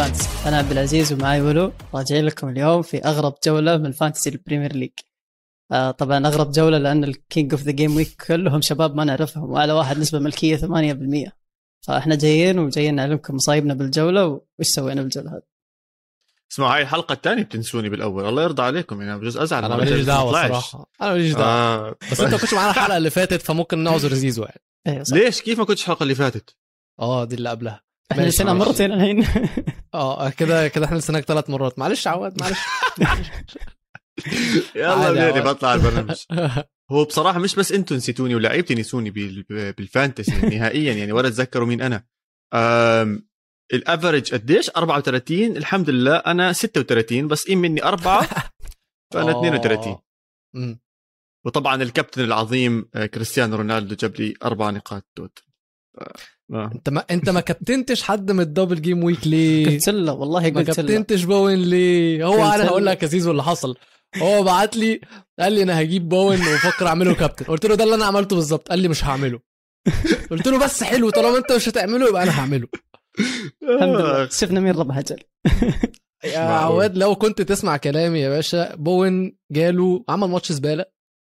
Fantasy أنا عبد العزيز ومعي ولو. راجعين لكم اليوم في أغرب جولة من Fantasy ال Premier League آه طبعا أغرب جولة لأن ال king of the gameweek كلهم شباب ما نعرفهم واعلى واحد نسبة ملكية 8% فإحنا جايين وجايين نعلمكم مصايبنا بالجولة وإيش سوينا بالجولة هذه؟ اسمع هاي الحلقة الثانية بتنسوني بالأول. الله يرضى عليكم يعني بجوز أزعل أنا ماليش دعوة. صراحة. أنا ماليش دعوة. آه. بس أنت ما كنتش معانا الحلقة اللي فاتت فممكن نعذر زيزو يعني. صح. ليش؟ كيف ما كنتش الحلقة اللي فاتت؟ آه دي اللي قبلها. إحنا ماشي. مرتين الحين. آه كده كده إحنا لسناك ثلاث مرات. معلش عواد معلش. يلا عواد. بطلع البرنامج. هو بصراحة مش بس أنتم نسيتوني ولاعيبتي نسوني بال- بال Fantasy نهائيا يعني ولا تذكروا مين أنا. ال average قديش؟ 34 الحمد لله أنا 36 بس قيم مني أربعة فأنا 32 آه. أمم. وطبعا الكابتن العظيم آه، كريستيانو رونالدو جاب لي أربع نقاط توت آه. انت ما انت ما كابتنتش حد من ال double gameweek ليه؟ قلت له والله ما قلت كابتنتش بوين ليه؟ هو أنا هقول. لك يا زيزو اللي حصل هو بعت لي قال لي أنا هجيب بوين وفكر اعمله كابتن قلت له ده اللي أنا عملته بالظبط قال لي مش هعمله قلت له بس حلو طالما انت مش هتعمله يبقى أنا هعمله الحمد لله. شفنا مين ربح أجل يا. عواد لو كنت تسمع كلامي يا باشا بوين جاله عمل ماتش زبالة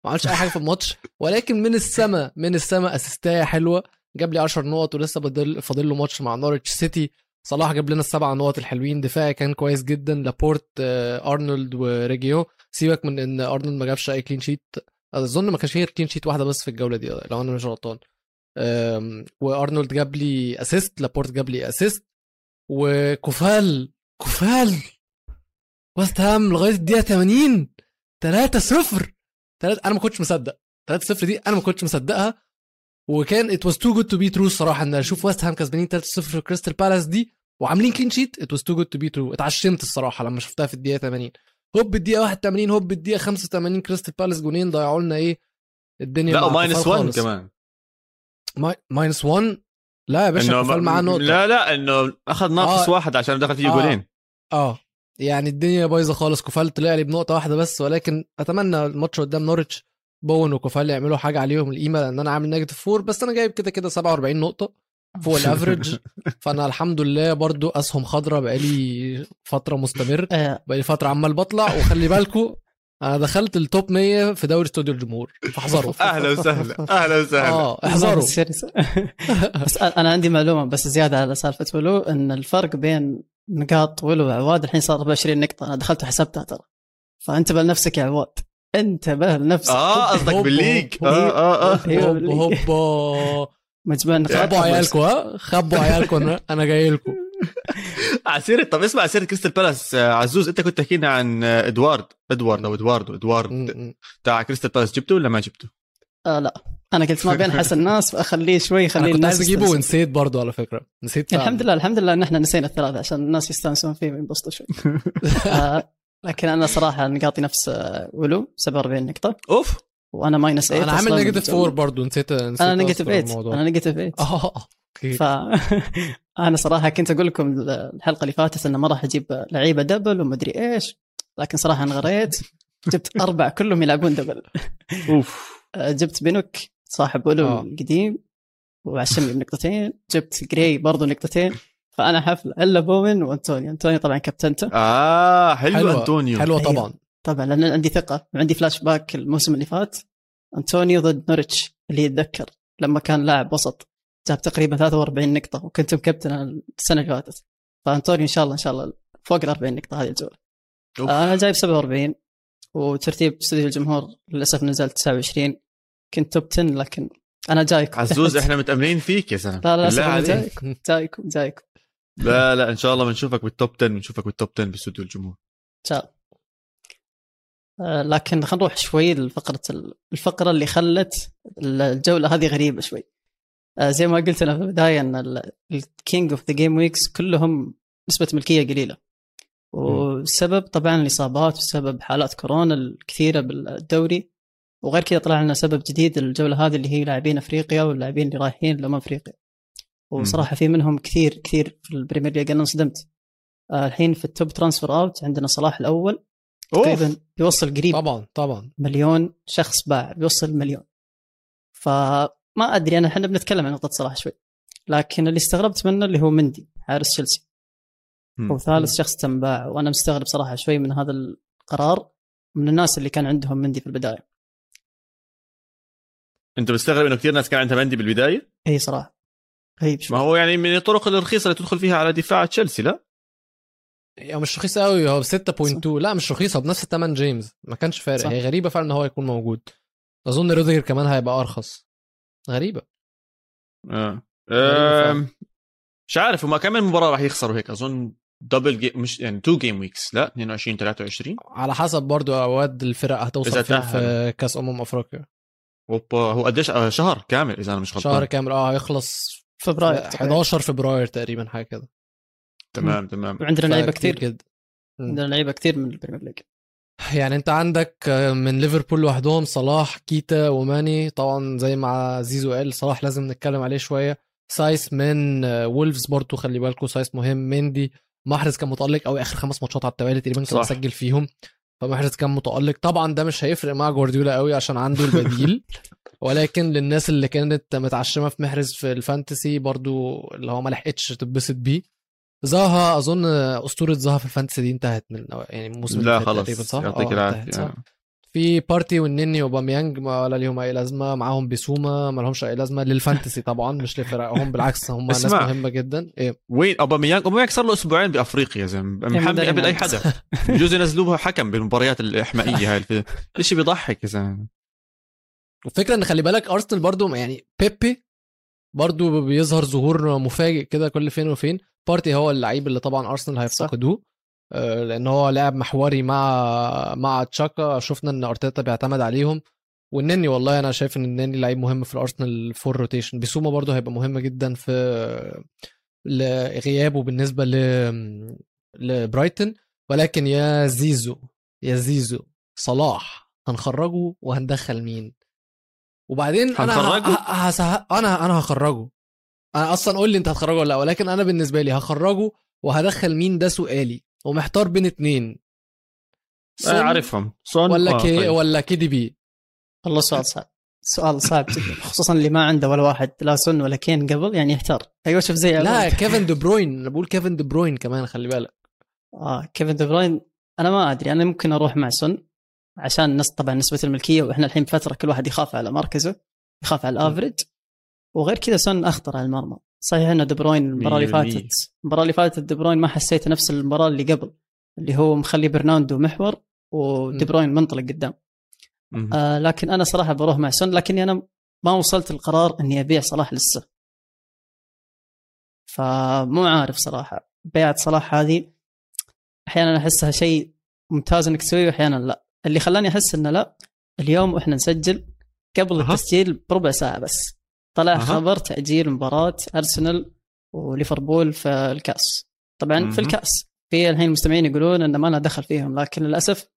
ما عملش أي حاجة في الماتش ولكن من السما من السما اسيستايه حلوة جاب لي 10 نقط ولسه فاضل له ماتش مع نورتش سيتي. صلاح جاب لنا السبع نقط الحلوين. دفاعي كان كويس جدا. لابورت آه، أرنولد وريجيلون سيبك من إن أرنولد ما جابش أي clean sheet أظن ما كانش فيه clean sheet واحدة بس في الجولة دي لو أنا مش غلطان. وأرنولد جاب لي assist لابورت جاب لي assist وكوفال كوفال وست هام لغاية الدقيقة 80 3 0 3 أنا ما كنتش مصدق. 3 0 دي أنا ما كنتش مصدقها. وكان it was too good to be true الصراحه ان أشوف وست هام كسبانين 3 0 في كريستال بالاس دي وعاملين clean sheet it was too good to be true اتعشمت الصراحة لما شفتها في الدقيقة 80 هوب الدقيقة 81 هوب الدقيقة 85 كريستال بالاس جونين ضيعوا لنا إيه؟ الدنيا لا كوفال 1 خالص. كمان. mi- minus 1 لا يا باشا ما- معاه نقطة. لا لا إنه أخذ ناقص آه. واحد عشان دخل فيه آه. جولين آه. يعني الدنيا بايظة خالص. كوفال طلع لي بنقطة واحدة بس ولكن أتمنى الماتش قدام نورتش بوين وكوفال يعملوا حاجة عليهم القيمة لأن أنا عامل negative four بس أنا جايب كده كده 47 نقطة فوق ال average. فأنا الحمد لله برضو أسهم خضراء بقالي فترة مستمر آه، بقالي فترة عمال بطلع. وخلي بالكم أنا دخلت ال top 100 في دوري استوديو الجمهور. فاحذروا. أهلا وسهلا. أهلا وسهلا. آه احذروا. بس أنا عندي معلومة بس زيادة على سالفة ولو إن الفرق بين نقاط ولو وعواد الحين صار 24 نقطة. أنا دخلت وحسبتها ترى. فانتبه لنفسك يا عواد. انتبه لنفسك آه قصدك هوب- بال league هوب- آه آه. آه هوبا خبوا عيالكم ها خبوا عيالكم أنا- أنا جاي لكم. على سيرة طب اسمع على سيرة كريستال بالاس. آه، عزوز انت كنت تحكي لنا عن آه، إدوارد. إدوارد أو إدواردو ادوارد. تاع كريستال بالاس. جبته ولا ما جبته؟ آه لا. أنا قلت ما بين حس الناس فاخليه شوي خليه كنت الناس عايز اجيبه. ونسيت برضو على فكرة. نسيت فعلا. الحمد لله الحمد لله إن إحنا نسينا الثلاثة عشان الناس يستانسون فيه وينبسطوا شوي. آه لكن أنا صراحة نقاطي نفس آه، ولو 47 نقطة. أوف. وأنا minus 8 أنا عامل negative بالجولة. four برضو نسيت نسيت أنا negative أذكر 8 الموضوع. أنا negative 8 آه okay. ف أنا صراحة كنت أقول لكم الحلقة اللي فاتت إنه ما راح أجيب لعيبة دبل ومدري إيش لكن صراحة انغريت جبت أربع كلهم يلعبون double. أوف. آه، جبت بينوك صاحب ولو آه. القديم وعشمني بنقطتين. جبت جراي برضو نقطتين. فأنا حفل إلا بوين وأنتوني. أنتوني طبعا كابتنته آه حلو. حلوة. انطونيو حلوة أيوة. طبعا. طبعا لأن عندي ثقة. وعندي فلاش باك الموسم اللي فات. أنتونيو ضد نورتش اللي يتذكر لما كان لاعب وسط جاب تقريبا 43 نقطة وكنت مكابتن السنة اللي فاتت. فأنتونيو إن شاء الله إن شاء الله فوق ال 40 نقطة هذه الجولة. أوف. أنا جايب 47 وترتيب استوديو الجمهور للأسف نزلت 29 كنت top 10 لكن أنا جايكم. عزوز إحنا متأملين فيك يا زلمه لا لا. جايكم جايكم جايكم. لا لا إن شاء الله بنشوفك بال top 10 بنشوفك بال top 10 باستوديو الجمهور. إن شاء الله. آه، لكن خلينا نروح شوي لفقرة الفقرة اللي خلت الجولة هذه غريبة شوي. آه، زي ما قلت أنا في البداية إن ال king of the game weeks كلهم نسبة ملكية قليلة. والسبب طبعا الإصابات وسبب حالات كورونا الكثيرة بالدوري. وغير كذا طلع لنا سبب جديد الجولة هذه اللي هي لاعبين أفريقيا واللاعبين اللي رايحين لأمم أفريقيا. وصراحة في منهم كثير كثير في البريمير ليج أنا انصدمت. آه، الحين في ال top transfer out عندنا صلاح الأول. تقريبا بيوصل قريب. طبعا طبعا. مليون شخص باع بيوصل مليون. فما أدري أنا إحنا بنتكلم عن نقطة صلاح شوي. لكن اللي استغربت منه اللي هو مندي حارس تشيلسي. هو ثالث شخص تم باعه. وأنا مستغرب صراحة شوي من هذا القرار من الناس اللي كان عندهم مندي في البداية. أنت مستغرب إنه كثير ناس كان عندها مندي بالبداية؟ اي صراحة. غريب ما هو يعني من الطرق الرخيصة اللي تدخل فيها على دفاع تشيلسي لا؟ يعني مش رخيص قوي هو ب 6.2 لا مش رخيصة بنفس ثمن جيمس ما كانش فارق. صح. هي غريبة فعلا إن هو يكون موجود. أظن روديجر كمان هيبقى أرخص. غريبة. آه. غريبة آم، مش عارف هما كم مباراه راح يخسروا هيك؟ أظن double game مش يعني two game weeks لا 22 23 على حسب برضو اواد الفرق هتوصل فين في. كأس أمم أفريقيا. أوبا هو قديش؟ آه، شهر كامل إذا أنا مش غلطان. شهر كامل آه هيخلص فبراير تقريباً. 11 فبراير تقريبا حاجة كده. تمام تمام. وعندنا لعيبة كثير جدا. عندنا لعيبة كثير من البريمير ليج. يعني انت عندك من ليفربول لوحدهم صلاح كيتا وماني. طبعا زي ما زيزو قال صلاح لازم نتكلم عليه شوية. سايس من وولفز برضو خلي بالكم سايس مهم. مندي محرز كان متألق قوي آخر خمس ماتشات على التوالي تقريبا كان. مسجل فيهم. فمحرز كان متألق. طبعا ده مش هيفرق مع جوارديولا قوي عشان عنده البديل. ولكن للناس اللي كانت متعشمة في محرز في ال fantasy برضو اللي هو ما لحقتش تتبسط بيه. زاها أظن أسطورة زاها في ال fantasy دي انتهت من يعني الموسم لا صح؟ يعطيك آه،؟ العافية. في بارتي والنني وباميانج ما ولا ليهم أي لازمة معاهم بيسوما ما لهمش أي لازمة لل fantasy طبعا مش لفرقهم بالعكس هم ناس. مهمة جدا. إيه. وين؟ أوباميانج أوباميانج صار له أسبوعين بأفريقيا يا زلمه محمد قبل أي حدا. بجوز ينزلوه حكم بالمباريات الإحمائية هاي الشيء بيضحك يا زلمه والفكرة إن خلي بالك أرسنال برضو يعني بيبي برضو بيظهر ظهور مفاجئ كده كل فين وفين. بارتي هو اللعيب اللي طبعا أرسنال هيفتقدوه آه، لأن هو لاعب محوري مع مع تشاكا شفنا إن أرتيتا بيعتمد عليهم. والنني والله أنا شايف إن النني لعيب مهم في الأرسنال for rotation بيسوما برضو هيبقى مهم جدا في لغيابه بالنسبة ل لبرايتون ولكن يا زيزو يا زيزو صلاح هنخرجه وهندخل مين؟ وبعدين أنا هنخرجه؟ ه- أنا أنا هخرجه. أنا أصلا قول لي أنت هتخرجه ولا لأ ولكن أنا بالنسبة لي هخرجه وهدخل مين ده سؤالي. ومحتار بين اتنين. آه، عارفهم. صون ولا آه، كي طيب. ولا كي دي بي والله سؤال صعب. سؤال صعب جدا خصوصا اللي ما عنده ولا واحد لا سن ولا كين قبل يعني يحتار. أيوه شوف زي لا. كيفن دي بروين أنا بقول كيفن دي بروين كمان خلي بالك. آه كيفن دي بروين أنا ما أدري أنا ممكن أروح مع سن عشان نص طبعا نسبة الملكية وإحنا الحين فتره كل واحد يخاف على مركزه يخاف على ال average وغير كذا سن أخطر على المرمى صحيح إنه دي بروين المباراة اللي. فاتت المباراة اللي فاتت دي بروين ما حسيت نفس المباراة اللي قبل اللي هو مخلي برناندو محور ودي م. بروين منطلق قدام. آه لكن أنا صراحة بروح مع سون لكني أنا ما وصلت القرار إني أبيع صلاح لسه فمو عارف صراحة بيعة صلاح هذه أحيانا أحسها شيء ممتاز إنك تسويه واحيانا لا اللي خلاني أحس إنه لا اليوم وإحنا نسجل قبل أها. التسجيل بربع ساعة بس طلع أها. خبر تأجيل مباراة أرسنال وليفربول في الكأس طبعا مهم. في الكأس في الحين المستمعين يقولون إن ما لنا دخل فيهم لكن للأسف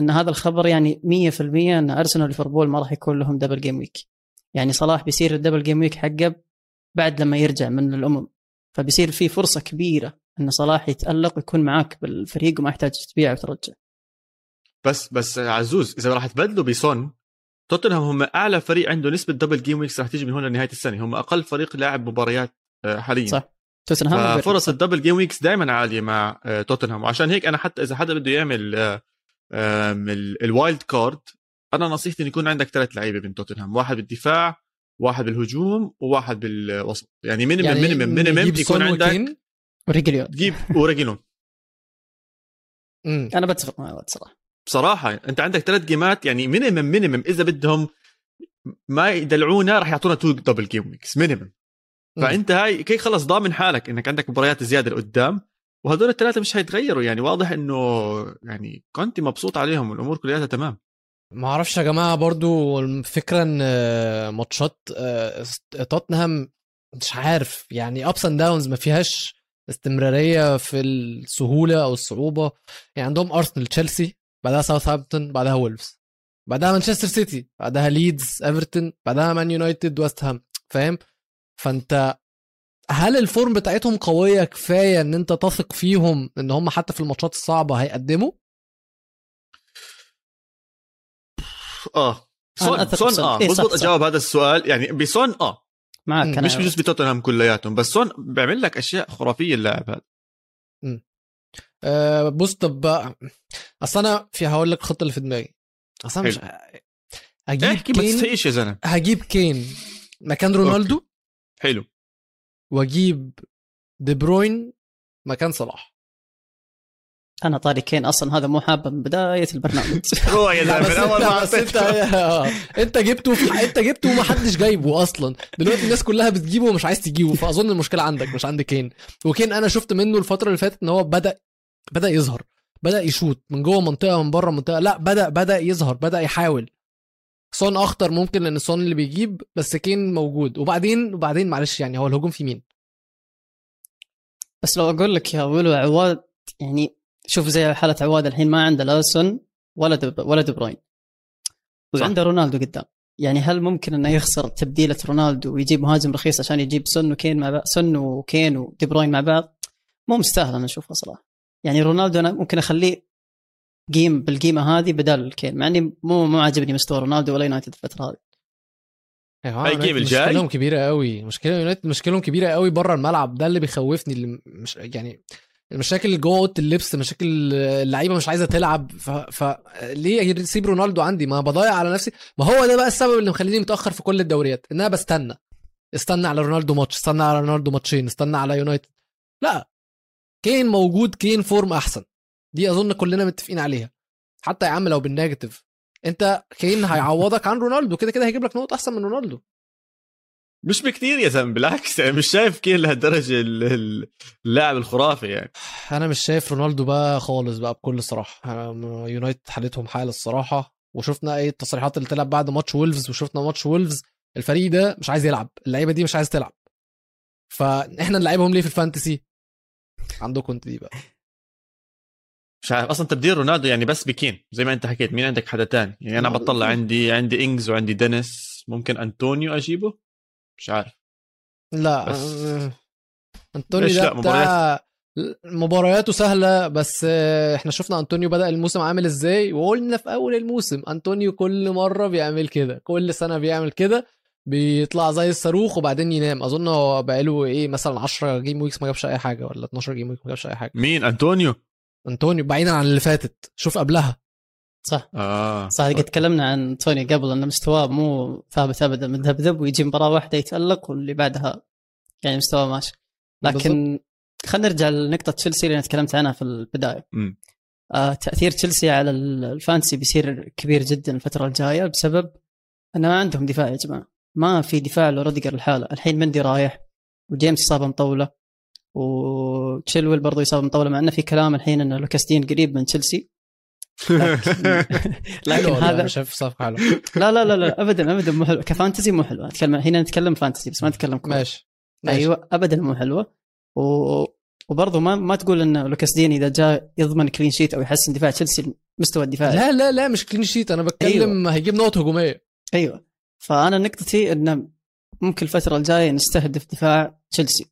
إن هذا الخبر يعني 100% إن أرسنال وليفربول ما راح يكون لهم double game week يعني صلاح بيصير ال double game week حقه بعد لما يرجع من الأمم فبيصير في فرصة كبيرة إن صلاح يتألق ويكون معاك بالفريق وما يحتاج تبيعه وترجع بس بس عزوز إذا راح تبدلوا بسون توتنهام هم أعلى فريق عنده نسبة double game weeks راح تيجي من هون لنهاية السنة. هم أقل فريق لاعب مباريات آه، حاليا. صح. توتنهام فرص ال double game weeks دائما عالية مع آه، توتنهام. وعشان هيك أنا حتى إذا حدا بده يعمل آه، ال wild card أنا نصيحتي إن يكون عندك ثلاث لعيبة من توتنهام. واحد بالدفاع واحد بالهجوم وواحد بالوسط. يعني مينيمم يعني مينيمم مينيمم يكون عندك؟ وريجليون تجيب وريجيلون مم. أنا بتفق مع واد صراحة. بصراحة أنت عندك ثلاث جيمات يعني مينيمم مينيمم إذا بدهم ما يدلعونا راح يعطونا تو دبل جيم ويكس مينيمم مم. فأنت هاي كي خلص ضامن حالك إنك عندك مباريات زيادة لقدام وهدول الثلاثة مش هيتغيروا يعني واضح إنه يعني كنت مبسوط عليهم والأمور كلها تمام. ما أعرفش يا جماعة برضو الفكرة إن ماتشات آه، توتنهام مش عارف يعني ups and downs ما فيهاش استمرارية في السهولة أو الصعوبة. يعني عندهم ارسنال تشيلسي بعدها ساوثهامبتون بعدها وولفز بعدها مانشستر سيتي بعدها ليدز ايفرتون بعدها مان يونايتد ويست هام فاهم؟ فانت هل ال form بتاعتهم قوية كفاية إن أنت تثق فيهم إن هم حتى في الماتشات الصعبة هيقدموا؟ آه. سون بسون. آه. إيه، صح. اجاوب هذا السؤال. يعني بسون آه. معك مش بجوز بتوتنهام كلياتهم بس سون بيعمل لك أشياء خرافية اللاعب هذا. أه بص طب أصل أنا في هقول لك الخطه اللي في دماغي. أصل أنا مش هجيب احكي مع كين تسيش يا زلمة. هجيب كين مكان رونالدو حلو. وأجيب دي بروين مكان صلاح. أنا طاري كين أصلا هذا مو حابة من بداية البرنامج. روح يا من اول انت ما انت جبته في أنت جبته وما حدش جايبه أصلا. دلوقتي الناس كلها بتجيبه ومش عايز تجيبه فأظن المشكلة عندك مش عند كين. وكين أنا شفت منه الفترة اللي فاتت إن هو بدا بدأ يظهر بدأ يشوط من جوه منطقة من بره منطقة لا بدا بدأ يظهر بدأ يحاول. سون أخطر ممكن لأن سون اللي بيجيب بس كين موجود. وبعدين وبعدين معلش يعني هو الهجوم في مين؟ بس لو أقول لك يا ولو عواد يعني شوف زي حالة عواد الحين ما عنده لا سون ولا كيد ولا دي بروين. وعنده رونالدو قدام. يعني هل ممكن إنه يخسر تبديلة رونالدو ويجيب مهاجم رخيص عشان يجيب سون وكين مع بعض سون وكين ودي بروين مع بعض؟ مو مستاهل أنا اشوفها صراحة. يعني رونالدو أنا ممكن أخليه قيم بالقيمة هذه بدال كين مع إني مو مو عاجبني مستوى رونالدو ولا يونايتد الفترة هذه. يا ال game الجاي؟ مشكلهم كبيرة قوي مشكلة يونايتد مشكلهم كبيرة قوي بره الملعب. ده اللي بيخوفني اللي مش يعني المشاكل اللي جوه أوضة اللبس مشاكل اللعيبة مش عايزة تلعب. ف... فليه يسيب رونالدو عندي؟ ما بضيع على نفسي. ما هو ده بقى السبب اللي مخليني متأخر في كل الدوريات إن أنا بستنى. استنى على رونالدو ماتش استنى على رونالدو ماتشين استنى على يونايتد. لا. كين موجود كين form أحسن. دي أظن كلنا متفقين عليها. حتى يا عم لو بال negative أنت كين هيعوضك عن رونالدو. كده كده هيجيب لك نقط أحسن من رونالدو. مش بكثير يا زلمه بالعكس يعني مش شايف كين لهالدرجة ال- ال- اللاعب الخرافي يعني. أنا مش شايف رونالدو بقى خالص بقى بكل صراحة. يونايتد حالتهم حالة الصراحة. وشفنا إيه التصريحات اللي طلعت بعد ماتش وولفز وشفنا ماتش وولفز الفريق ده مش عايز يلعب اللعيبة دي مش عايز تلعب. فإحنا نلعبهم ليه في ال fantasy؟ عندكم أنت دي بقى. مش عارف أصلا تبديل رونالدو يعني بس بكين زي ما أنت حكيت مين عندك حدا تاني؟ يعني أنا بطلع عندي عندي إنجز وعندي دينيس ممكن أنطونيو أجيبه. مش عارف. لا بس- آه، أنطونيو ده لا؟ بتاع مبارياته سهلة بس إحنا شفنا أنطونيو بدأ الموسم عامل إزاي وقلنا في أول الموسم أنطونيو كل مرة بيعمل كده كل سنة بيعمل كده بيطلع زي الصاروخ وبعدين ينام. أظن هو بقاله إيه مثلا 10 game weeks ما جابش أي حاجة ولا 12 game weeks ما جابش أي حاجة. مين؟ أنطونيو؟ أنطونيو بعيدا عن اللي فاتت. شوف قبلها. صح. آه. صح قد تكلمنا عن أنطونيو قبل ان مستواه مو ثابت ابدا مذبذب ويجي مباراة واحدة يتألق واللي بعدها يعني مستواه ماشي. لكن خلينا نرجع لنقطة تشيلسي اللي أنا تكلمت عنها في البداية. آه تأثير تشيلسي على ال fantasy بيصير كبير جدا الفترة الجاية بسبب إنه ما عندهم دفاع يا جماعة. ما في دفاع لروديجر الحالة الحين ميندي رايح وجيمس إصابة مطولة وتشيلويل برضو إصابة مطولة مع إنه في كلام الحين إن لوكاس دين قريب من تشيلسي. لكن, هذا شايف صفقة حلوة. لا لا لا لا ابدا ابدا مو حلو. ك fantasy مو حلوة. أتكلم هنا نتكلم fantasy بس ما نتكلم كورة. ماشي. أيوه ابدا مو حلوة. و... وبرضه ما ما تقول إن لوكاس دين إذا جاء يضمن clean sheet أو يحسن دفاع تشيلسي مستوى الدفاع. لا لا لا مش clean sheet أنا بتكلم هيجيب نقط هجومية. أيوه. فأنا نقطتي إن ممكن الفترة الجاية نستهدف دفاع تشيلسي.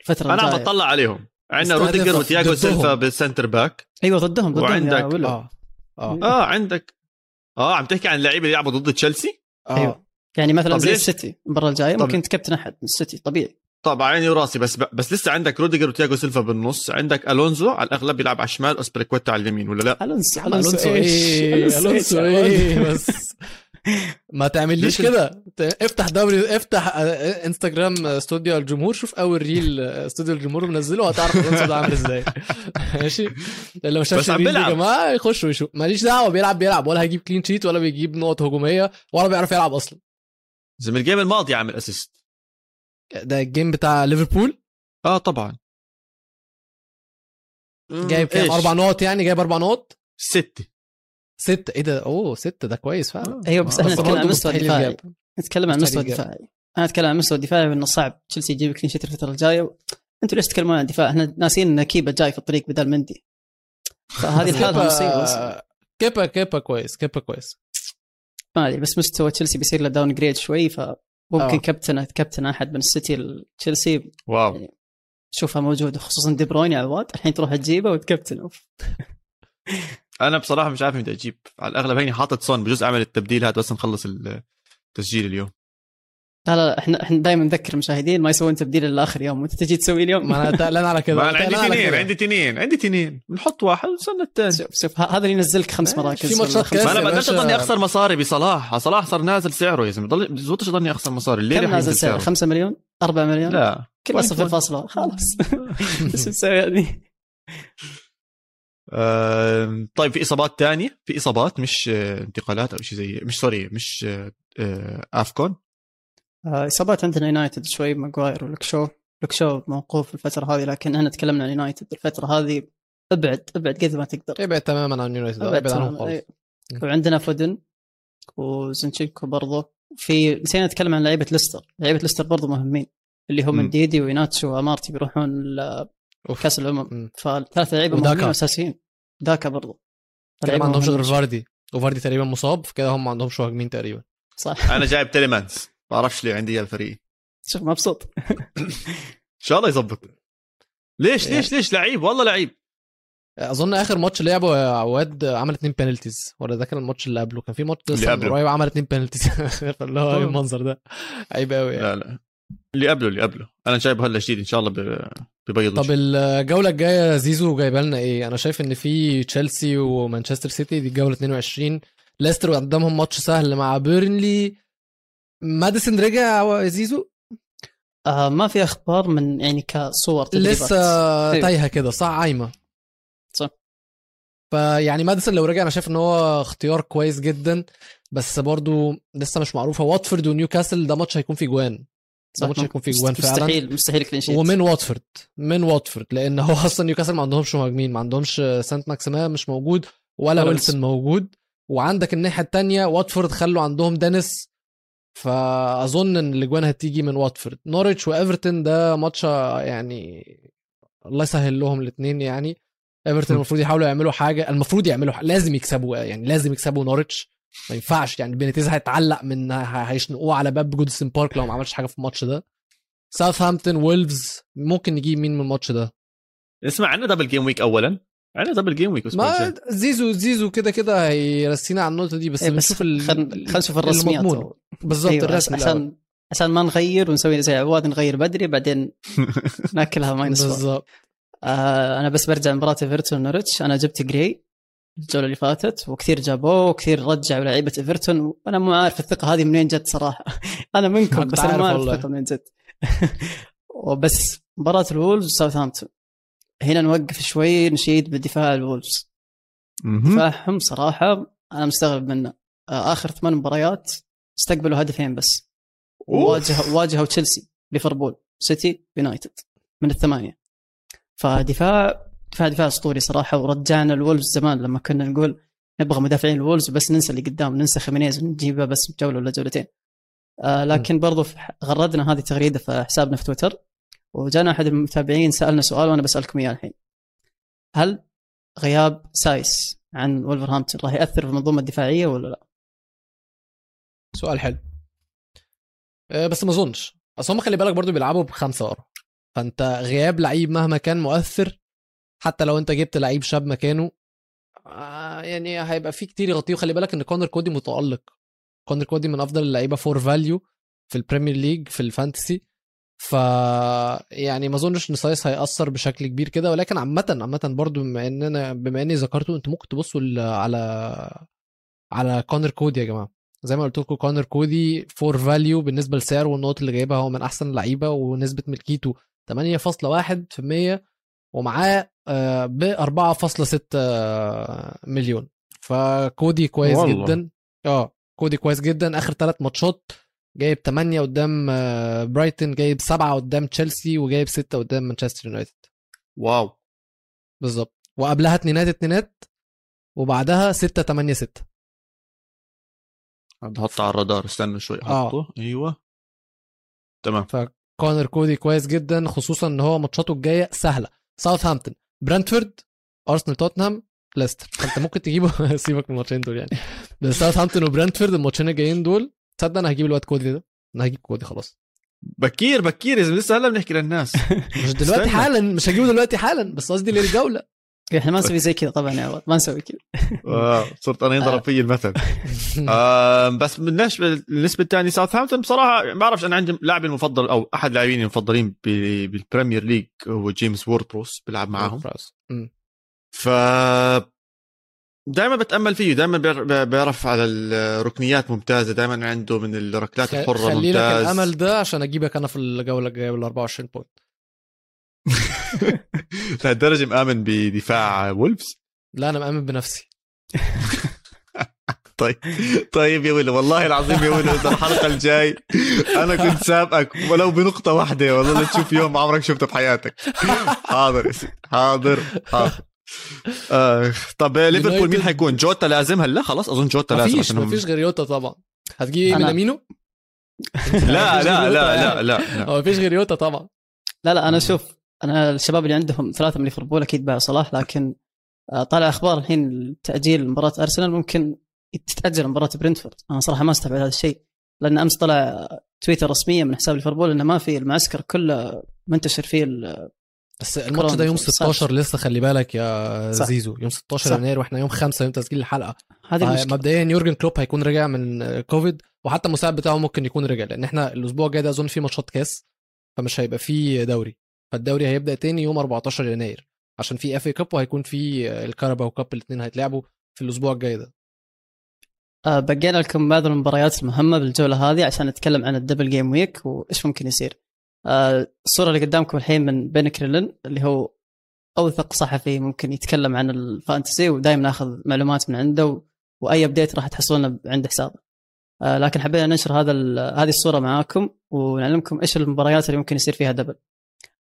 الفترة أنا عم الجاية. بطلع عليهم. عندنا روديجر وتياجو. سيلفا بال center back. أيوه ضدهم ضدهم وعندك-. آه. آه. آه عندك. آه عم تحكي عن اللعيبه اللي يلعبوا ضد تشيلسي؟ آه. أيوة. يعني مثلا طب زي؟ السيتي المباراه الجاية طب- ممكن تكابتن أحد من السيتي طبيعي. طبعا عيني وراسي بس بس لسه عندك روديجر وتياجو سيلفا بالنص. عندك ألونزو على الأغلب بيلعب على الشمال اسبريكويتا على اليمين ولا لا؟ ألونزو ألونزو إيه ألونزو إيه بس. ما تعمليش ليش كده. افتح دوري افتح آه، انستجرام آه، استوديو الجمهور. شوف أول reel آه، استوديو الجمهور منزله هتعرف ألونزو ده عامل إزاي. ماشي؟ اللي ما شافش ال reel يا. جماعة يخش ويشوف ماليش دعوة بيلعب بيلعب. ولا هيجيب clean sheet ولا بيجيب نقط هجومية ولا بيعرف يلعب أصلا. زي من ال game الماضي عامل assist ده ال game بتاع ليفربول؟ آه طبعا. جايب كام؟ أربع نقط يعني جايب أربع نقط؟ ستة. ستة إيه ده؟ أوه ستة ده كويس فعلا. أيوه بس إحنا نتكلم عن الدفاعي. يتجاب. نتكلم عن المستوى مستحيل الدفاعي. أنا أتكلم عن المستوى الدفاعي وانه صعب. تشيلسي يجيب clean sheet الفترة الجاية. أنتوا ليش تتكلمون عن الدفاع؟ إحنا ناسين إن كيبا جاي في الطريق بدل مندي. فهذه الحالة بس كيبا كيبا كويس كيبا كويس. ما أدري بس مستوى تشيلسي بيصير له downgrade شوي فممكن آه. captain captain أحد من السيتي لتشيلسي واو. شوفها موجودة خصوصا دي بروين يا عواد. الحين تروح تجيبه وتكابتنه. أنا بصراحة مش عارف متى أجيب. على الأغلب هيني حاطط سون بجوز أعمل التبديل هذا بس نخلص التسجيل اليوم. لا لا إحنا إحنا دائما نذكر المشاهدين ما يسوون تبديل إلا آخر يوم. وانت تجي تسوي اليوم؟ ما أنا تقلان على أنا تقلان عندي تنين. عندي تنين عندي تنين. بنحط واحد وصلنا الثاني شوف شوف ه- هذا اللي ينزلك خمس ماشي، مراكز. في ماتشات ما أنا بقدرش. أضلني أخسر مصاري بصلاح. صلاح صار نازل سعره يا زلمة. بضل بزبطش أضلني أخسر مصاري. الليلة كم نازل سعره؟ 5 مليون؟ 4 مليون؟ لا. كلها صفر فاصلة. خلاص. إيش بتسوي هذه. آه، طيب في إصابات تانية؟ في إصابات مش آه، انتقالات أو شيء زي مش سوري مش آه، آه، AFCON؟ آه، إصابات عندنا يونايتد شوي ماجواير ولك شو لك شو موقوف الفترة هذه لكن إحنا تكلمنا عن يونايتد. الفترة هذه أبعد أبعد قد ما تقدر. ابعد تماما عن يونايتد أبعد عنهم. خالص. إيه. وعندنا فودن وزنشينكو برضه في نسينا نتكلم عن لعيبة ليستر. لعيبة ليستر برضه مهمين اللي هم مم. نديدي وإيهيناتشو وأمارتي بيروحون off. كأس الأمم. مم. فالثلاث لعيبة وداكا. مهمين أساسيين؟ داكا برضه ما عندهمش غير. فاردي. وفاردي تقريبا مصاب فكده هم ما عندهمش مهاجمين تقريبا. صح. أنا جايب تيليمانس ما بعرفش ليه عندي الفريق. شوف مبسوط. إن شاء الله يزبط ليش ليش ليش؟ لعيب والله لعيب. أظن آخر ماتش لعبه يا عواد عمل اتنين penalties ولا ده كان الماتش اللي قبله؟ كان في ماتش اللي لسه. قريب عمل اتنين penalties فاللي هو. المنظر ده. عيب قوي يعني. لا لا. اللي قبله اللي قبله. أنا جايب هلا جديد إن شاء الله ببيض طب. الجولة الجاية زيزو جايبة لنا إيه؟ أنا شايف إن في تشيلسي ومانشستر سيتي دي الجولة 22 ليستر قدامهم ماتش سهل مع بيرنلي. ماديسون رجع زيزو؟ آه ما في أخبار من يعني كصور تدريبات. لسه أيوة. تايهة كده صح؟ عايمة. صح. فيعني ماديسون لو رجع أنا شايف إن هو اختيار كويس جدا. بس برضو لسه مش معروفة. واتفورد ونيوكاسل ده ماتش هيكون فيه جوان. ماتش هيكون فيه جوان فعلا. مستحيل مستحيل clean sheet ومن واتفورد من واتفورد لأن هو أصلا نيوكاسل ما عندهمش مهاجمين ما عندهمش سانت ماكسيما مش موجود ولا ويلسون موجود. وعندك الناحية التانية واتفورد خلوا عندهم دينيس فأظن إن الأجوان هتيجي من واتفورد. نوريتش وإيفرتون ده ماتش يعني الله يسهل لهم الاثنين يعني. إيفرتون المفروض يحاولوا يعملوا حاجة المفروض يعملوا حاجة. لازم يكسبوا يعني لازم يكسبوا نوريتش. ما ينفعش يعني بينيتيز هيتعلق من هيشنقوه على باب جوديسون بارك لو ما عملش حاجة في الماتش ده ساوثهامبتون وولفز ممكن نجيب مين من الماتش ده اسمع عندنا double game week اولا عندنا double game week ما. زيزو زيزو كده كده هيرسينا على النقطة دي بس إيه بنشوف ال... خلينا نشوف الرسميات. بالظبط أيوة الرسمي الأول. عشان عشان ما نغير ونسوي زي عواد نغير بدري بعدين نأكلها minus. بالظبط آه أنا بس برجع مباراة إيفرتون ونورتش أنا جبت جراي الجولة اللي فاتت وكثير جابوه وكثير رجعوا لعيبة إيفرتون. وأنا مو عارف الثقة هذه منين جت صراحة. أنا منكم بس أنا ما أعرف. الثقة منين جت. وبس مباراة الولفز وساوثهامبتون. هنا نوقف شوي نشيد بالدفاع الولفز. مهم. دفاعهم صراحة أنا مستغرب منه. آه، آخر ثمان مباريات استقبلوا هدفين بس. واجهوا واجهوا تشيلسي ليفربول سيتي يونايتد من الثمانية. فدفاع دفاع دفاع أسطوري صراحة ورجعنا الولفز زمان لما كنا نقول نبغى مدافعين الولفز بس ننسى اللي قدام ننسى خيمينيز ونجيبه بس جوله ولا جولتين. آه لكن برضو غردنا هذه تغريدة في حسابنا في تويتر وجانا أحد المتابعين سألنا سؤال وأنا بسألكم إياه الحين. هل غياب سايس عن ولفرهامبتون راح يأثر في المنظومة الدفاعية ولا لا؟ سؤال حلو. آه، بس ما أظنش. اصل هم خلي بالك برضو بيلعبوا بخمسة ورا. فأنت غياب لعيب مهما كان مؤثر حتى لو انت جبت لعيب شاب مكانه آه، يعني هيبقى في كتير يغطيه. وخلي بالك إن كونر كودي متألق. كونر كودي من أفضل اللعيبة for value في ال Premier League في ال fantasy ف يعني ما أظنش إن سايس هيأثر بشكل كبير كده. ولكن عامة عامة برضو بما ان أنا بما إني ذكرته أنتوا ممكن تبصوا على على كونر كودي يا جماعة. زي ما قلت لكم كونر كودي for value بالنسبة لسعره والنقط اللي جايبها هو من أحسن اللعيبة ونسبة ملكيته 8.1% ومعاه آه، ب 4.6 مليون. فكودي كويس والله. جدا. آه كودي كويس جدا. آخر ثلاث matches جايب 8 قدام آه، برايتون جايب 7 قدام تشيلسي وجايب 6 قدام مانشستر يونايتد. واو. بالظبط. وقبلها اتنينات اتنينات وبعدها 6 8 6 عاد حطه على الرادار. استنى شوي. آه. حطه. أيوه. تمام. كونر كودي كويس جدا خصوصا إن هو ماتشاته الجاية سهلة. ساوثهامبتون برنتفورد ارسنال توتنهام ليستر فانت ممكن تجيبه. سيبك من الماتشين دول يعني. بس ساوثهامبتون وبرنتفورد الماتشين الجايين دول تصدق أنا هجيب الواد كودي ده؟ أنا هجيب كودي خلاص. بكير بكير يا لسه هلا بنحكي للناس. مش دلوقتي. حالا مش هجيبه دلوقتي حالا بس قصدي للجولة. إحنا ما نسوي زي كذا طبعا يا عواد ما نسوي كذا. آه، صرت أنا ينضرب في المثل. آه بس بالنسبة بالنسبة الثاني ساوثهامبتون بصراحة ما بعرفش أنا عندي لاعبي المفضل أو أحد لاعبيني المفضلين بال- بال Premier League هو جيمس وورد براوز بيلعب معاهم. ف دائما بتأمل فيه دائما بيعرف على الركنيات ممتازة دائما عنده من الركلات الحرة خلي لك ممتاز. الأمل ده عشان أجيبك أنا في الجولة الجاية بال 24 point لهالدرجه مآمن بدفاع وولفز. لا أنا مأمن بنفسي. طيب طيب يا ولد والله العظيم يا ولد الحلقة الجاي أنا كنت سابقك ولو بنقطة واحدة والله لا تشوف يوم عمرك شفته بحياتك. حاضر يا سيدي حاضر حاضر. آه طب ليفربول مين حيكون؟ يوتا لازم هلا خلاص أظن يوتا لازم مفيش مفيش غير يوتا طبعا. هتجيب أنا- مينامينو لا لا لا لا لا, لا. مفيش غير يوتا طبعا. لا لا أنا شوف أنا الشباب اللي عندهم ثلاثة من ليفربول أكيد باع صلاح لكن آه، طالع أخبار الحين تأجيل مباراة أرسنال ممكن تتأجل مباراة برنتفورد أنا صراحة ما استبعد هذا الشيء لأن أمس طلع تويتر رسميه من حساب ليفربول إنه ما في المعسكر كله منتشر فيه بس الماتش ده يوم صح. 16 لسه خلي بالك يا صح. زيزو يوم 16 صح. يناير وإحنا يوم 5 يوم تسجيل الحلقة هذه المشكلة مبدئيا يورجن كلوب هيكون رجع من كوفيد وحتى المساعد بتاعه ممكن يكون رجع لأن إحنا الأسبوع الجاي ده أظن فيه ماتشات كاس فمش هيبقى فيه دوري فالدوري هيبدأ تاني يوم 14 يناير عشان في FA Cup وهيكون في ال Carabao Cup الاثنين هيتلعبوا في الأسبوع الجاي ده. آه، بقينا لكم بعض المباريات المهمة بالجولة هذه عشان نتكلم عن ال double gameweek وإيش ممكن يصير. آه، الصورة اللي قدامكم الحين من بن كريلين اللي هو اوثق صحفي ممكن يتكلم عن ال Fantasy ودائما ناخذ معلومات من عنده و... وأي update راح تحصلونه عند حسابه آه، لكن حبينا ننشر هذا ال- هذه الصورة معاكم ونعلمكم إيش المباريات اللي ممكن يصير فيها double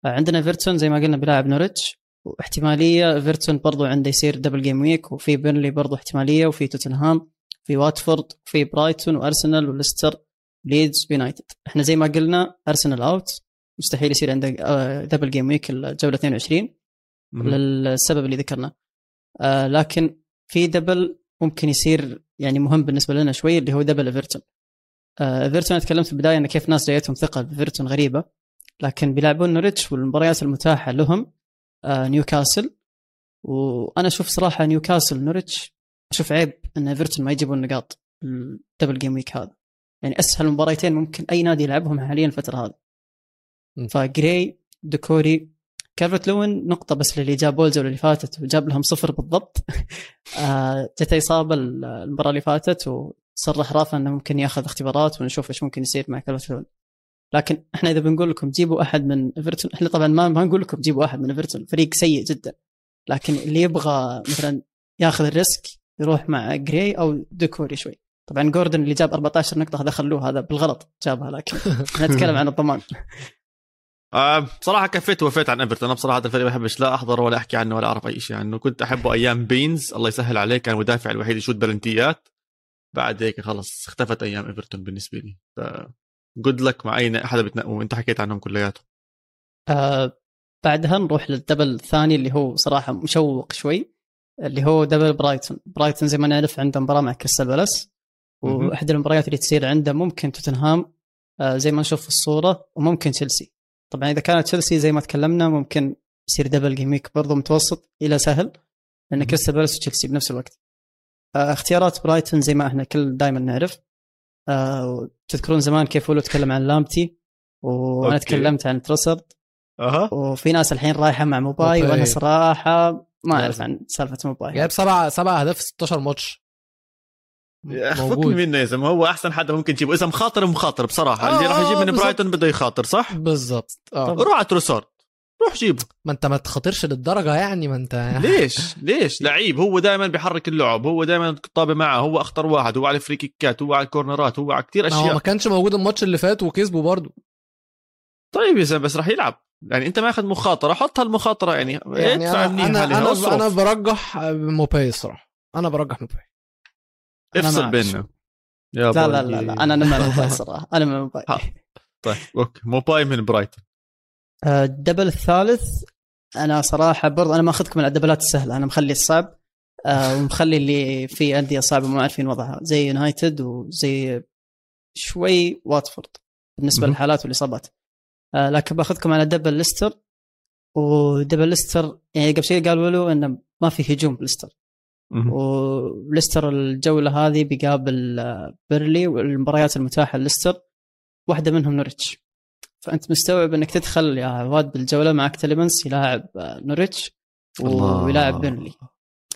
عندنا إيفرتون زي ما قلنا بيلاعب نوريتش واحتمالية إيفرتون برضو عنده يصير double gameweek وفي بيرنلي برضو احتمالية وفي توتنهام في واتفورد وفي برايتون وأرسنال وليستر ليدز يونايتد. إحنا زي ما قلنا أرسنال out مستحيل يصير عنده آه، double gameweek الجولة 22 للسبب اللي ذكرناه. آه لكن في double ممكن يصير يعني مهم بالنسبة لنا شوي اللي هو double ايفرتون آه ايفرتون تكلمت في البداية إن كيف ناس جايتهم ثقة بايفرتون غريبة. لكن بيلعبون نوريتش والمباريات المتاحة لهم آه نيوكاسل. وأنا أشوف صراحة نيوكاسل نوريتش أشوف عيب إن إيفرتون ما يجيبون نقاط ال double gameweek هذا. يعني أسهل مباريتين ممكن أي نادي يلعبهم حاليا الفترة هذه. م. فجراي ديكوري كالفرت لوين نقطة بس للي جاب الجولة اللي فاتت وجاب لهم صفر بالضبط. آه، جته إصابة المباراة اللي فاتت وصرح رافا أنه ممكن ياخذ اختبارات ونشوف إيش ممكن يصير مع كالفرت لوين. لكن إحنا إذا بنقول لكم جيبوا أحد من إيفرتون إحنا طبعا ما ما نقول لكم جيبوا أحد من إيفرتون فريق سيء جدا. لكن اللي يبغى مثلا ياخذ ال risk يروح مع جراي أو ديكوري شوي. طبعا جوردن اللي جاب 14 نقطة هذا خلوه هذا بالغلط جابها لكن نتكلم عن الضمان. آه بصراحة كفيت ووفيت عن إيفرتون. أنا بصراحة هذا الفريق ما بحبش لا احضر ولا أحكي عنه ولا أعرف أي شيء عنه. كنت أحبه أيام بينز الله يسهل عليه كان المدافع الوحيد يشوت بلنتيات. بعد هيك خلص اختفت أيام إيفرتون بالنسبة لي. ف good luck مع أي حدا بتنقوه أنت حكيت عنهم كلياتهم. آه بعدها نروح لل double الثاني اللي هو صراحة مشوق شوي اللي هو double برايتون. برايتون زي ما نعرف عنده مباراة مع كريستال بالاس. واحدى المباريات اللي تصير عنده ممكن توتنهام آه زي ما نشوف في الصورة وممكن تشيلسي. طبعا إذا كانت تشيلسي زي ما تكلمنا ممكن يصير double gameweek برضه متوسط إلى سهل لأن. كريستال بالاس وتشيلسي بنفس الوقت. آه اختيارات برايتون زي ما إحنا كل دائما نعرف. آه تذكرون زمان كيف ولو تكلم عن لامبتي وأنا okay. تكلمت عن تروسرد أها. وفي ناس الحين رايحة مع موباي. وأنا صراحة ما أعرف. عن سالفة موباي جايب سبع سبع اهداف في 16 ماتش فكني منه يا زلمة. هو أحسن حدا ممكن تجيبه. إذا مخاطر مخاطر بصراحة. آه، اللي راح يجيب آه، من. برايتون بده يخاطر صح؟ بالظبط آه. طب. روح على تروسارد روح جيبه ما انت ما تخاطرش للدرجة يعني ما انت ليش؟ ليش؟ لعيب هو دائما بيحرك اللعب هو دائما طابع معه هو أخطر واحد هو على ال free kick ات هو على ال corner ات هو على كثير ما هو أشياء. ما كانش موجود الماتش اللي فات وكسبه برضه. طيب يا زلمة بس راح يلعب. يعني أنت ماخذ مخاطرة حط هالمخاطرة يعني, يعني ادفع أنا منيح أنا أنا, واصرف. أنا برجح موباي الصراحة. أنا برجح موباي. افصل. بيننا. يا لا لا. لا, لا. أنا مع موباي صراحة. أنا مع موباي. طيب okay. موباي من برايتون. ال double الثالث أنا صراحة برضه أنا ماخذكم على ال double ات السهلة أنا مخلي الصعب آه، ومخلي اللي في أندية صعبة ما عارفين وضعها زي يونايتد وزي شوي واتفورد بالنسبة. للحالات والإصابات آه، لكن بأخذكم على double ليستر و double ليستر يعني قبل شوي قالوا له إنه ما في هجوم بليستر مهم. وليستر الجولة هذه بيقابل آه، بيرنلي والمباريات المتاحة لليستر واحدة منهم نوريتش فأنت مستوعب إنك تدخل يا عواد بالجولة معك تليمنس يلاعب آه، نوريتش. ويلاعب بيرنلي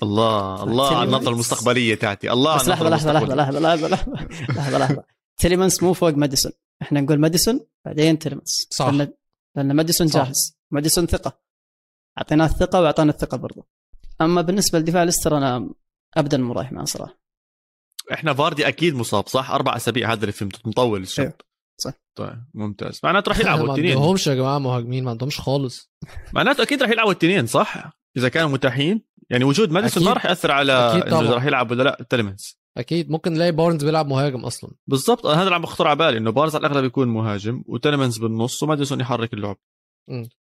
الله الله على. النظره المستقبلية تاعتي. الله بس على لحظه لحظة لحظه. لحظة لحظة لحظة لحظة لحظة. تيليمنس مو فوق ماديسون. إحنا نقول ماديسون بعدين تيليمنس صح. لأن, لأن ماديسون. جاهز. ماديسون ثقة. أعطيناه الثقة وأعطانا الثقة برضه أما بالنسبة لدفاع ليستر أنا ابدا مو رايح معه صراحة. إحنا فاردي أكيد مصاب صح؟ أربع أسابيع هذا اللي فهمته مطول الشاب أيوه، صح. طيب ممتاز. معناته راح يلعبوا ما الاثنين عندهمش يا جماعة مهاجمين ما عندهمش خالص. معناته أكيد راح يلعبوا الاثنين صح؟ إذا كانوا متاحين. يعني وجود ماديسون ما. راح يأثر على أكيد إنه. راح يلعب ولا لا. تلمنز أكيد. ممكن نلاقي بارنز بيلعب مهاجم أصلا. بالضبط. أنا هذا اللي عم بخطر على بالي إنه بارنز على الأغلب يكون مهاجم وتلمنز بالنص وماديسون يحرك اللعب.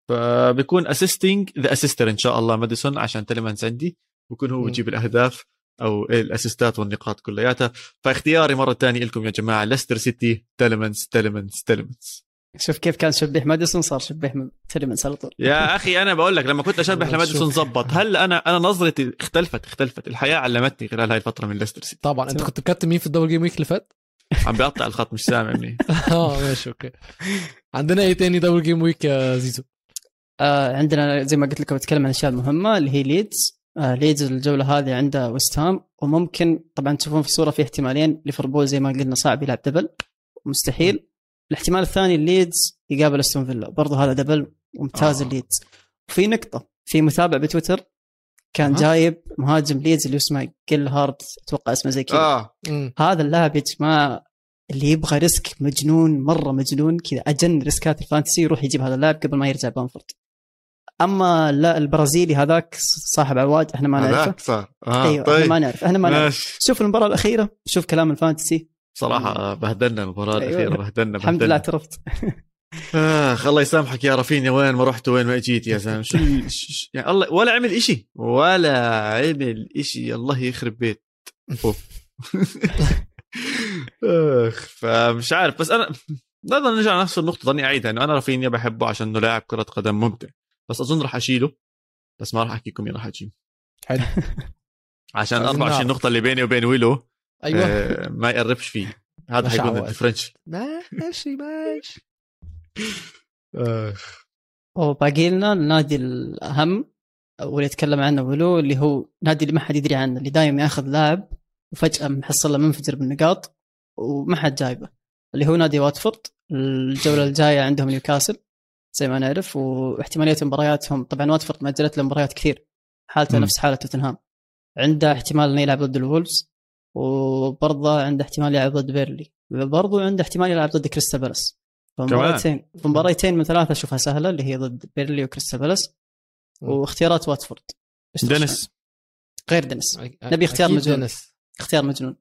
فبيكون assisting the assister إن شاء الله ماديسون عشان تلمنز عندي. بكون هو. بيجيب الأهداف. أو ال assist ات والنقاط كلياتها. فاختياري مرة ثانية لكم يا جماعة ليستر سيتي تلمنز تلمنز تلمنز شوف كيف كان شبيح ماديسون صار شبيح من تيليمنس على طول. يا أخي أنا بقول لك لما كنت والله لماديسون. زبط. هلا أنا أنا نظرتي اختلفت اختلفت. الحياة علمتني خلال هاي الفترة من ليستر سيتي. طبعا. أنت. كنت كابتن مين في ال double gameweek اللي فات؟ عم بيقطع الخط مش سامع مني آه ماشي okay. عندنا إيه تاني double gameweek يا زيزو؟ آه عندنا زي ما قلت لكم بتكلم عن الاشياء المهمه اللي هي ليدز. ليدز الجولة هذه عنده ويست هام. وممكن طبعا تشوفون في الصورة في احتمالين. ليفربول زي ما قلنا صعب يلعب double. مستحيل. الاحتمال الثاني ليدز يقابل أستون فيلا. برضه هذا double. ممتاز آه. آه. الليدز وفي نقطة في متابع بتويتر كان أها. جايب مهاجم ليدز اللي اسمه جيلهارت. أتوقع اسمه زي كذا. مم. هذا اللاعب يا جماعة اللي يبغى risk مجنون مرة مجنون كذا أجن ريسكات ال fantasy يروح يجيب هذا اللاعب قبل ما يرجع بامفورد أما لا البرازيلي هذاك صاحب عواد إحنا ما نعرفه. هذاك صار آه أيوه إحنا طيب. ما نعرف إحنا ما نعرف. ماشي. شوف المباراة الأخيرة شوف كلام ال fantasy. صراحة بهدلنا المباراة أيوة. الأخيرة بهدلنا الحمد لله اعترفت اخ الله يسامحك يا رافينيا وين ما رحت وين ما اجيت يا زلمه شو يعني الله ولا عمل إشي ولا عمل إشي الله يخرب بيت. أخ فمش عارف بس أنا نقدر نرجع لنفس النقطة ضلني أعيدها إنه أنا رافينيا بحبه عشان إنه لاعب كرة قدم ممتع. بس أظن راح أشيله. بس ما راح احكي لكم مين راح أجيب حلو. عشان عايزين 24 نعرف. نقطة اللي بيني وبين ويلو أيوه. آه ما يقربش فيه. هذا حيكون عواد. الديفرنشل ماشي ماشي. اخ وباقي لنا النادي الأهم واللي يتكلم عنه ولو اللي هو نادي اللي ما حد يدري عنه اللي دايم ياخذ لاعب وفجأة محصل له منفجر بالنقاط وما حد جايبه اللي هو نادي واتفورد الجولة الجاية عندهم نيوكاسل. زي ما نعرف واحتمالية مبارياتهم طبعا واتفورد مأجلت له مباريات كثير حالته. نفس حالة توتنهام عنده احتمال إنه يلعب ضد الولفز وبرضه عنده احتمال يلعب ضد بيرنلي برضه عنده احتمال يلعب ضد كريستال بالاس فمباراتين مباراتين من ثلاثة أشوفها سهلة اللي هي ضد بيرنلي وكريستال بالاس. واختيارات واتفورد؟ دينيس غير دينيس أك- نبي اختيار مجنون. دينيس. اختيار مجنون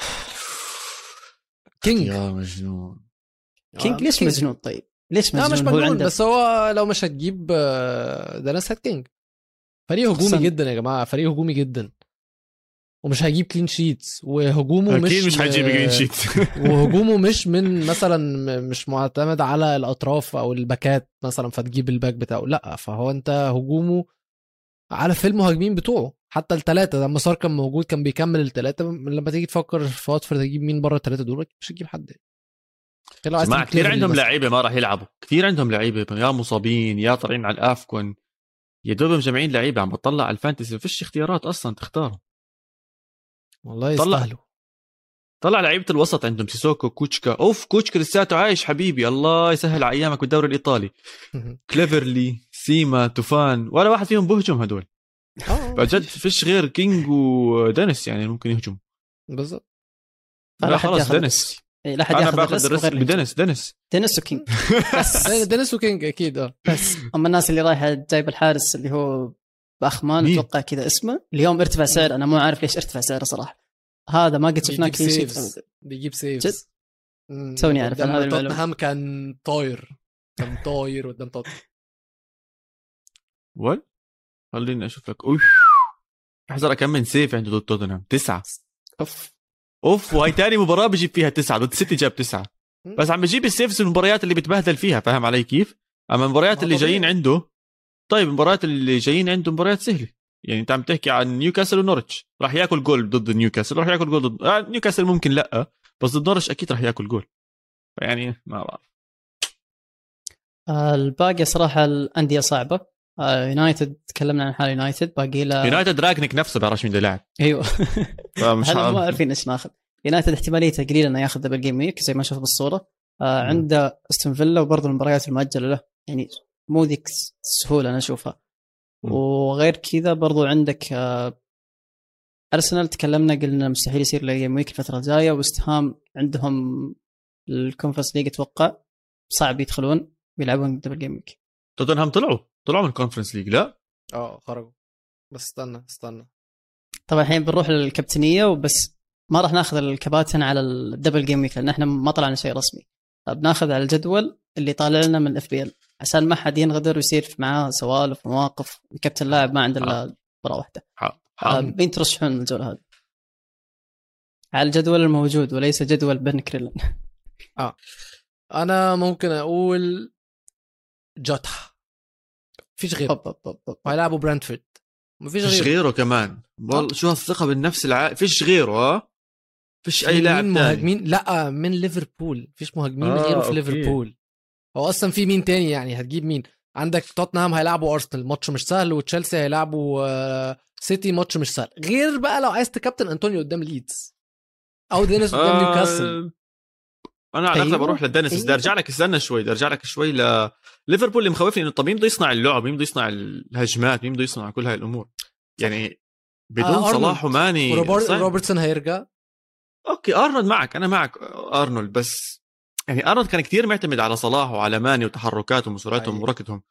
كينج يا مجنون كينج ليش كينج. مجنون طيب؟ ليش لا مجنون؟ مش هو مجنون عنده بس هو لو مش هتجيب آه، دينيس هات كينج فريق هجومي أحسن. جدا يا جماعة فريق هجومي جدا. ومش هيجيب clean sheets وهجومه مش أكيد مش حيجيب clean sheet وهجومه مش من مثلا مش معتمد على الأطراف أو الباكات مثلا فتجيب ال back بتاعه. لا فهو أنت هجومه على في المهاجمين بتوعه. حتى الثلاثه لما سار كان موجود كان بيكمل الثلاثه لما تيجي تفكر في واتفورد تجيب مين بره الثلاثه دول مش هتجيب حد. جماعة تجيب كثير عندهم. لعيبة ما راح يلعبوا. كثير عندهم لعيبة يا مصابين يا طالعين على ال AFCON يا دوب مجمعين لعيبة عم بطلع على ال fantasy. ما فيش اختيارات أصلا تختار والله. يستاهلوا. طلع لعيبة الوسط عندهم سيسوكو كوتشكا. أوف كوتشكا لساته عايش حبيبي. الله يسهل على أيامك بالدوري الإيطالي. كليفرلي سيما توفان ولا واحد فيهم بهجم هدول. آه. فجد فيش غير كينج ودينيس يعني ممكن يهجم حد خلاص إيه، لا حد يأخذ بأخذ ال risk غير. بدينيس دينيس. دينيس وكينج. بس. دينيس وكينج أكيد آه. بس. أما الناس اللي رايحة جايب الحارس اللي هو باخمان؟ أتوقع كذا اسمه. اليوم ارتفع سعر أنا مو عارف ليش ارتفع سعره صراحة. هذا ما قد شفناه بيجيب clean sheet. بيجيب saves. توني هذه المعلومة. توتنهام كان طاير. كان طاير قدام توتنهام وال خليني أشوف لك. أوف. احزر كم من save عنده ضد توتنهام. تسعة. أوف. اوف وهي تاني مباراة بجيب فيها تسعة ضد سيتي جاب تسعة. بس عم بجيب ال saves المباريات اللي بتبهدل فيها فاهم علي كيف؟ أما المباريات اللي. جايين عنده طيب المباريات اللي جايين عنده مباريات سهلة. يعني أنت عم تحكي عن نيوكاسل ونورتش راح ياكل جول ضد نيوكاسل راح ياكل جول ضد آه نيوكاسل ممكن لأ بس ضد نورتش أكيد راح ياكل جول. يعني ما بعرف. الباقي صراحة الأندية صعبة. يونايتد تكلمنا عن حال يونايتد باقي له يونايتد رانجنيك نفسه بيعرفش مين يلعب أيوه. فمش هذا ما عارف عارفين إيش ناخذ. يونايتد احتماليته قليله إنه ياخذ double gameweek زي ما شوف بالصورة. آه. عنده استون فيلا وبرضه المباريات المؤجلة له. يعني مو ذيك السهوله أنا أشوفها. وغير كذا برضو عندك آه ارسنال تكلمنا قلنا مستحيل يصير له gameweek الفترة الجاية. ويست هام عندهم ال Conference League أتوقع. صعب يدخلون بيلعبون double gameweek توتنهام طلعوا. طلعوا من ال Conference League لا؟ آه خرجوا. بس استنى استنى. طبعا الحين بنروح للكابتنية وبس. ما راح ناخذ الكباتن على ال double gameweek لأن إحنا ما طلعنا شيء رسمي. بناخذ على الجدول اللي طالع لنا من ال FPL عشان ما حد ينغدر ويصير معاه سوالف ومواقف الكابتن لاعب ما عنده إلا مباراه واحدة. حاضر. حاضر. مين ترشحون الجوله هذه؟ على الجدول الموجود وليس جدول بن كريلين أنا ممكن أقول جوتا. مفيش غيره. وهيلعبوا برينتفورد. مفيش فيش غيره. غيره كمان. والله شو هالثقة بالنفس الع... فيش غيره ها؟ فيش أي في لاعب مهاجمين؟ لا من ليفربول. مفيش مهاجمين آه، غيره في. ليفربول. هو أصلا في مين تاني يعني؟ هتجيب مين؟ عندك توتنهام هيلعبوا أرسنال. ماتش مش سهل. وتشيلسي هيلعبوا آه، سيتي. ماتش مش سهل. غير بقى لو عايز تكابتن أنطونيو قدام ليدز. أو دينيس قدام آه، نيوكاسل. أنا على الأغلب أيوة، بروح لدينيس بس بدي. أرجع لك استنى شوي بدي أرجع لك شوي ل ليفربول اللي مخوفني إنه طب مين بده يصنع اللعب؟ مين بده يصنع الهجمات؟ مين بده يصنع كل هاي الأمور؟ يعني بدون آه،. صلاح وماني صح؟ روبرتسون هيرجع؟ okay أرنولد معك أنا معك أرنولد بس يعني أرنولد كان كتير معتمد على صلاح وعلى ماني وتحركاتهم وسرعتهم أيوة. وركضهم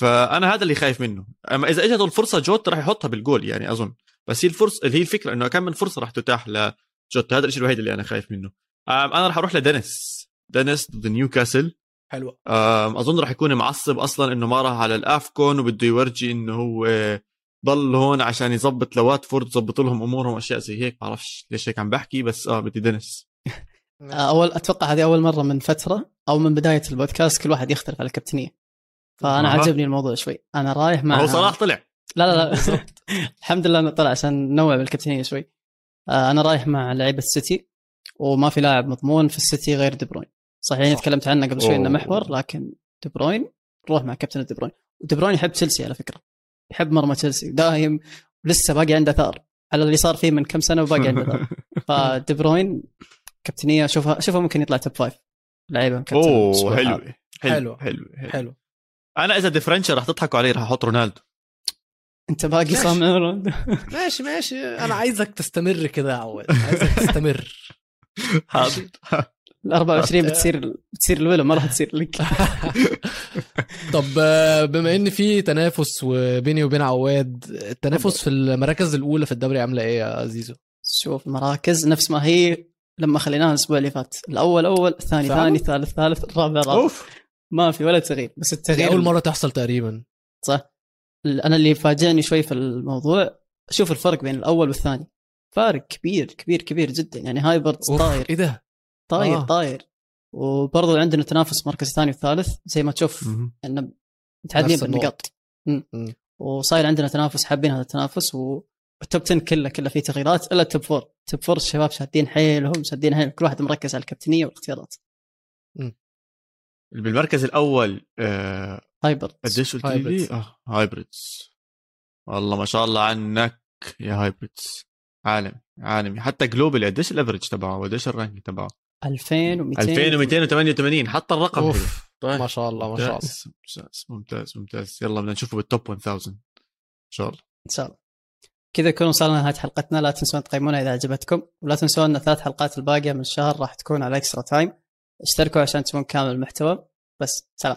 فأنا هذا اللي خايف منه. أما إذا اجته الفرصة جوتا راح يحطها بالجول يعني أظن. بس هي الفرصه اللي هي الفكرة إنه كم من فرصة راح تتاح لجوتا. هذا الشيء الوحيد اللي أنا خايف منه. أنا راح أروح لدينيس. دينيس ضد نيوكاسل. حلوة. أم أظن راح يكون معصب أصلا إنه ما راح على ال AFCON وبده يورجي إنه هو ضل هون عشان يظبط لواتفورد يظبط لهم أمورهم واشياء زي هيك. بعرفش ليش هيك عم بحكي بس آه بدي دينيس. آه، أول أتوقع هذه أول مرة من فترة أو من بداية البودكاست كل واحد يختلف على الكابتنيه فأنا أها. عجبني الموضوع شوي. أنا رايح مع ما هو صلاح طلع. لا لا لا. الحمد لله إنه طلع عشان ننوع بالكابتنية شوي. آه، أنا رايح مع لعيبة السيتي. وما في لاعب مضمون في السيتي غير دي بروين صحيح صح. صح. تكلمت عنه قبل شوي إنه. محور لكن دي بروين روح مع كابتن دي بروين ودي بروين يحب تشيلسي على فكرة يحب مرمى تشيلسي دايم ولسه باقي عنده ثار على اللي صار فيه من كم سنة وباقي عنده ثار فدي بروين كابتنية اشوفها اشوفها ممكن يطلع top five لعيبة كابتن أوه حلو. حلو حلو. حلو, حلو. أنا إذا differential رح تضحكوا علي رح أحط رونالدو أنت باقي. صامع رونالدو. ماشي ماشي أنا عايزك تستمر كده يا عواد عايزك تستمر حاضر. ال 24 بتصير بتصير الويلو ما راح تصير لك. طب آه، بما إن في تنافس وبيني وبين عواد التنافس في المراكز الأولى في الدوري عاملة إيه يا زيزو شوف مراكز نفس ما هي لما خليناها الأسبوع اللي فات. الأول أول الثاني؟ ثاني ثالث ثالث الرابع رابع أوف. ما في ولا تغيير بس التغيير أول مرة تحصل تقريبا. صح. أنا اللي فاجئني شوي في الموضوع شوف الفرق بين الأول والثاني. فارق كبير كبير كبير جدا. يعني هايبرد طاير. إيه ده؟ طاير آه. طاير. وبرضو عندنا تنافس مركز ثاني وثالث زي ما تشوف. إنه متعادلين بالنقاط. وصاير عندنا تنافس حابين هذا التنافس. وال top 10 كله كله فيه تغييرات إلا ال top 4 ال top 4 الشباب شادين حيلهم شادين حيلهم كل واحد مركز على الكابتنية والاختيارات. اللي بالمركز الأول آه هايبر قديش قلت. لي؟ آه هايبريدز والله ما شاء الله عنك يا هايبريدز عالم عالمي. حتى global قديش ال average تبعه؟ وقديش ال rank تبعه؟ 2200 2288 حتى الرقم. أوف. طيب. ما شاء الله ما شاء الله. ممتاز ممتاز ممتاز. يلا بدنا نشوفه بال top 1000 إن شاء الله. إن شاء الله. كذا نكون وصلنا لنهايه حلقتنا. لا تنسون تقيمونا إذا عجبتكم. ولا تنسون إن الثلاث حلقات الباقية من الشهر راح تكون على Extra Time اشتركوا عشان تسمعون كامل المحتوى. بس سلام.